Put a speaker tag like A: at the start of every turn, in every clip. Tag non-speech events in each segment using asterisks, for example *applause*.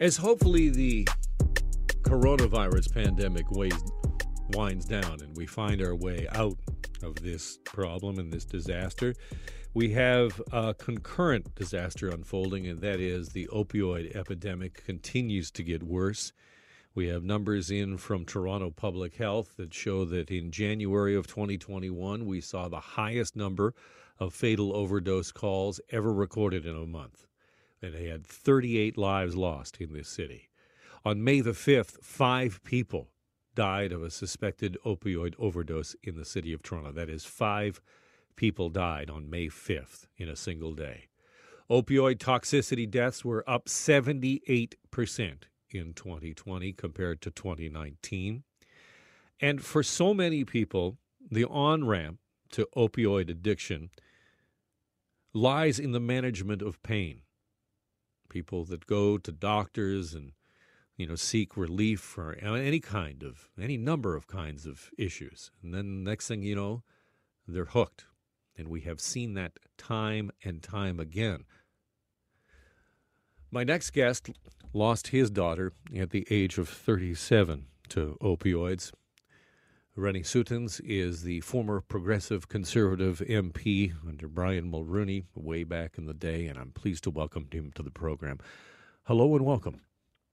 A: As hopefully the coronavirus pandemic weighs, winds down and we find our way out of this problem and this disaster, we have a concurrent disaster unfolding, and that is the opioid epidemic continues to get worse. We have numbers in from Toronto Public Health that show that in January of 2021, we saw the highest number of fatal overdose calls ever recorded in a month. And they had 38 lives lost in this city. On May the 5th, five people died of a suspected opioid overdose in the city of Toronto. That is, five people died on May 5th in a single day. Opioid toxicity deaths were up 78% in 2020 compared to 2019. And for so many people, the on ramp to opioid addiction lies in the management of pain. People that go to doctors and you know seek relief for any kind of any number of kinds of issues, and then next thing you know, they're hooked, and we have seen that time and time again. My next guest lost his daughter at the age of 37 to opioids. Rennie Soetens is the former progressive conservative MP under Brian Mulroney way back in the day, and I'm pleased to welcome him to the program. Hello and welcome.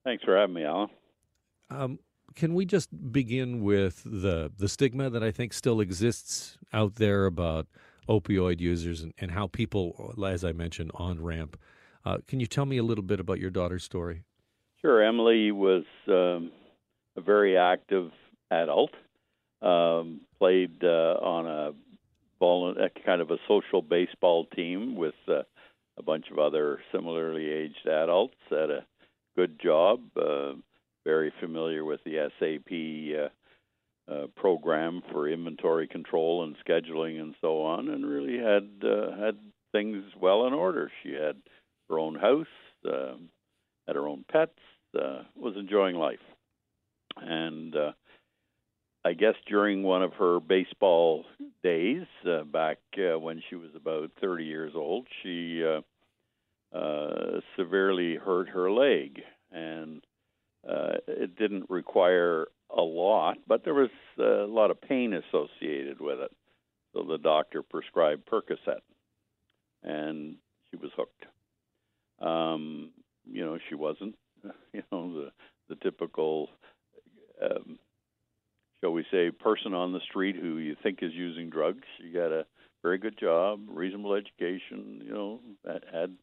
B: Thanks for having me, Alan.
A: Um, can we just begin with the the stigma that I think still exists out there about opioid users and, and how people, as I mentioned, on ramp. Uh, can you tell me a little bit about your daughter's story?
B: Sure. Emily was um, a very active adult um, played uh, on a, vol- a kind of a social baseball team with uh, a bunch of other similarly aged adults. Had a good job. Uh, very familiar with the SAP uh, uh, program for inventory control and scheduling and so on, and really had uh, had things well in order. She had her own house, uh, had her own pets, uh, was enjoying life, I guess during one of her baseball days uh, back uh, when she was about 30 years old, she uh, uh, severely hurt her leg, and uh, it didn't require a lot, but there was a lot of pain associated with it. So the doctor prescribed Percocet, and she was hooked. Um, you know, she wasn't, *laughs* you know, the the typical um, shall we say, person on the street who you think is using drugs. She got a very good job, reasonable education, you know, had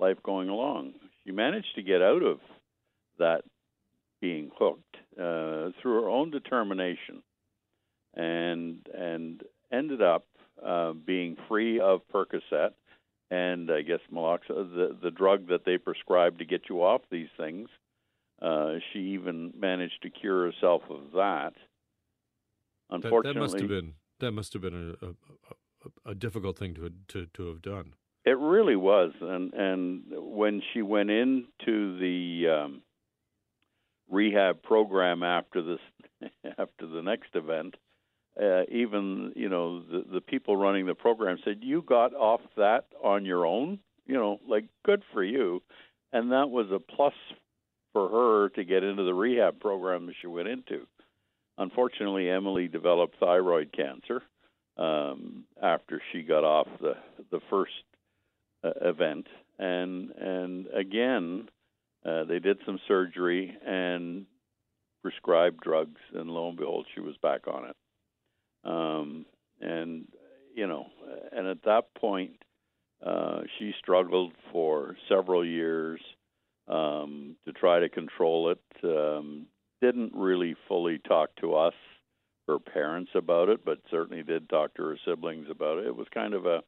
B: life going along. She managed to get out of that being hooked uh, through her own determination, and and ended up uh, being free of Percocet and I guess Maloxa, the the drug that they prescribe to get you off these things. Uh, she even managed to cure herself of that Unfortunately,
A: that, that must have been that must have been a, a, a, difficult thing to, to to have done.
B: It really was, and and when she went into the um, rehab program after this *laughs* after the next event, uh, even you know the the people running the program said you got off that on your own. You know, like good for you, and that was a plus for her to get into the rehab program that she went into. Unfortunately, Emily developed thyroid cancer um, after she got off the the first uh, event, and and again, uh, they did some surgery and prescribed drugs, and lo and behold, she was back on it. Um, and you know, and at that point, uh, she struggled for several years um, to try to control it. Um, didn't really fully talk to us, her parents, about it, but certainly did talk to her siblings about it. It was kind of a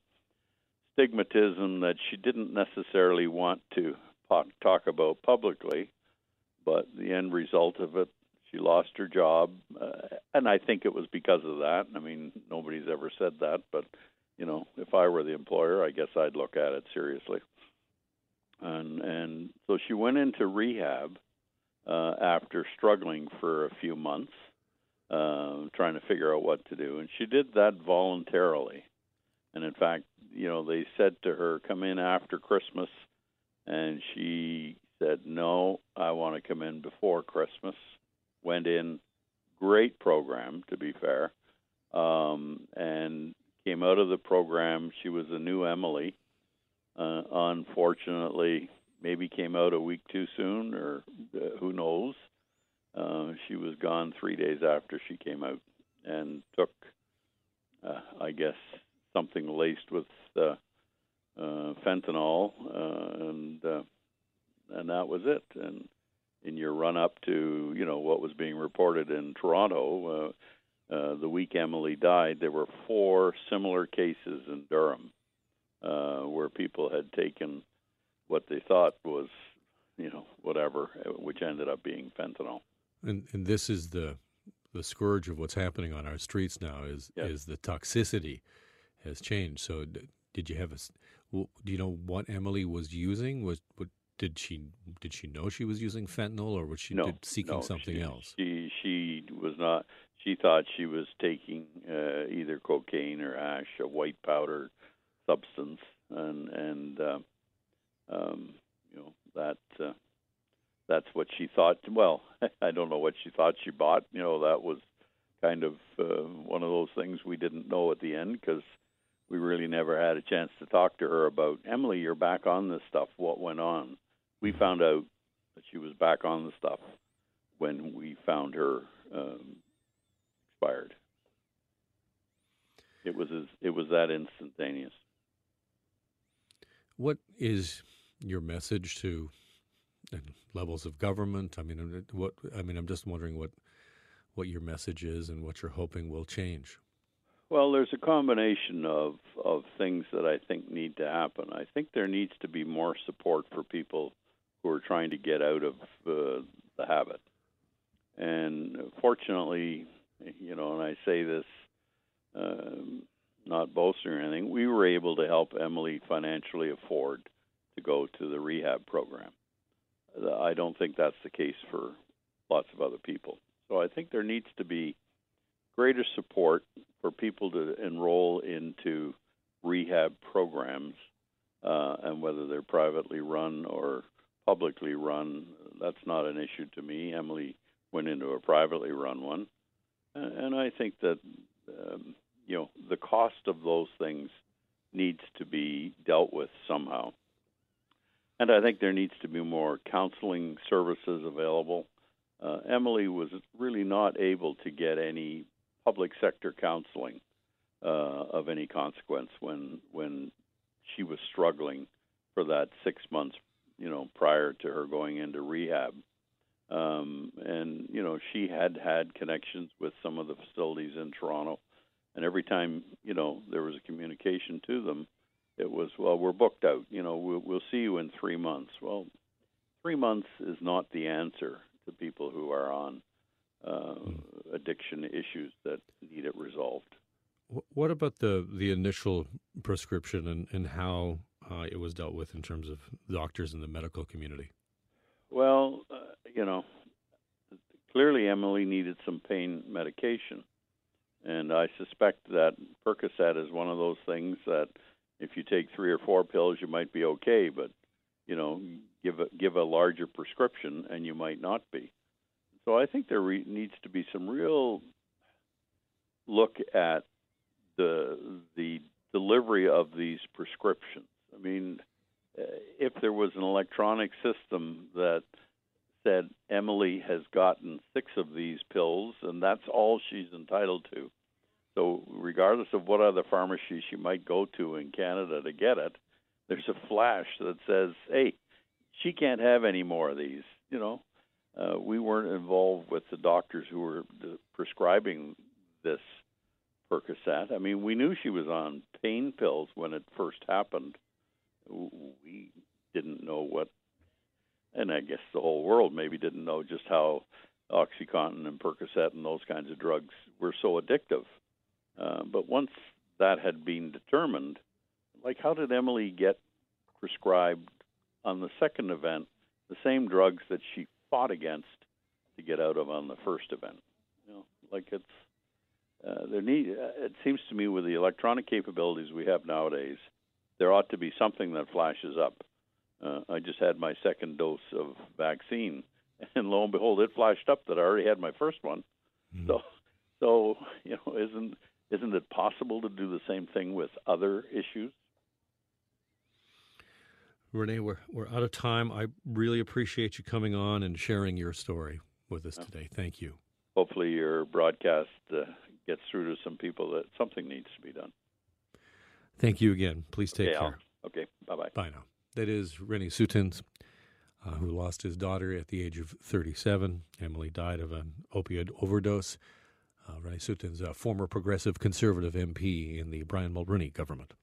B: stigmatism that she didn't necessarily want to talk about publicly, but the end result of it, she lost her job, uh, and I think it was because of that. I mean, nobody's ever said that, but you know, if I were the employer, I guess I'd look at it seriously. And and so she went into rehab uh, after struggling for a few months, uh, trying to figure out what to do. And she did that voluntarily. And in fact, you know, they said to her, come in after Christmas. And she said, "No, I want to come in before Christmas." Went in, great program to be fair, um, and came out of the program. She was a new Emily. Uh, unfortunately, maybe came out a week too soon, or uh, who knows. Uh, she was gone three days after she came out, and took, uh, I guess, something laced with uh, uh, fentanyl, uh, and uh, and that was it. And in your run up to you know what was being reported in Toronto, uh, uh, the week Emily died, there were four similar cases in Durham uh, where people had taken what they thought was you know whatever, which ended up being fentanyl.
A: And and this is the the scourge of what's happening on our streets now is yes. is the toxicity has changed. So did you have a do you know what Emily was using? Was what did she did she know she was using fentanyl or was she
B: no,
A: seeking
B: no,
A: something
B: she,
A: else?
B: She she was not. She thought she was taking uh, either cocaine or ash, a white powder substance, and and uh, um, you know that uh, that's what she thought. Well, *laughs* I don't know what she thought she bought. You know, that was kind of uh, one of those things we didn't know at the end because we really never had a chance to talk to her about Emily. You're back on this stuff. What went on? We found out that she was back on the stuff when we found her um, expired. It was as, it was that instantaneous.
A: What is your message to levels of government? I mean, what I mean, I'm just wondering what what your message is and what you're hoping will change.
B: Well, there's a combination of of things that I think need to happen. I think there needs to be more support for people who are trying to get out of uh, the habit. And fortunately, you know, and I say this um, not boasting or anything, we were able to help Emily financially afford to go to the rehab program. I don't think that's the case for lots of other people. So I think there needs to be greater support for people to enroll into rehab programs, uh, and whether they're privately run or publicly run, that's not an issue to me. Emily went into a privately run one, and I think that um, you know the cost of those things needs to be dealt with somehow. And I think there needs to be more counseling services available. Uh, Emily was really not able to get any public sector counseling uh, of any consequence when when she was struggling for that six months, you know, prior to her going into rehab. Um, and you know, she had had connections with some of the facilities in Toronto, and every time you know there was a communication to them, it was, well, we're booked out. You know, we'll, we'll see you in three months. Well, three months is not the answer to people who are on uh, addiction issues that need it resolved.
A: What about the the initial prescription and and how uh, it was dealt with in terms of doctors and the medical community?
B: Well, uh, you know, clearly Emily needed some pain medication, and I suspect that Percocet is one of those things that if you take three or four pills, you might be okay, but you know, give a, give a larger prescription, and you might not be. So I think there re- needs to be some real look at the the delivery of these prescriptions. I mean, eh, if there was an electronic system that said Emily has gotten six of these pills and that's all she's entitled to, so, regardless of what other pharmacy she might go to in Canada to get it, there's a flash that says, "Hey, she can't have any more of these." You know, uh, we weren't involved with the doctors who were prescribing this Percocet. I mean, we knew she was on pain pills when it first happened. We didn't know what, and I guess the whole world maybe didn't know just how OxyContin and Percocet and those kinds of drugs were so addictive. Uh, but once that had been determined, like how did Emily get prescribed on the second event the same drugs that she fought against to get out of on the first event? You know, like it's uh, there need. Uh, it seems to me with the electronic capabilities we have nowadays, there ought to be something that flashes up uh, I just had my second dose of vaccine, *laughs* and lo and behold, it flashed up that I already had my first one. Mm. So, so you know, isn't isn't it possible to do the same thing with other issues?
A: Rene, we're we're out of time. I really appreciate you coming on and sharing your story with us today. Thank you.
B: Hopefully, your broadcast uh, gets through to some people that something needs to be done.
A: Thank you again. Please take
B: okay,
A: care.
B: I'll, okay, bye bye.
A: Bye now. That is Rene Soetens, uh, who lost his daughter at the age of 37. Emily died of an opioid overdose. Uh, Rene Soetens, a former progressive conservative MP in the Brian Mulroney government.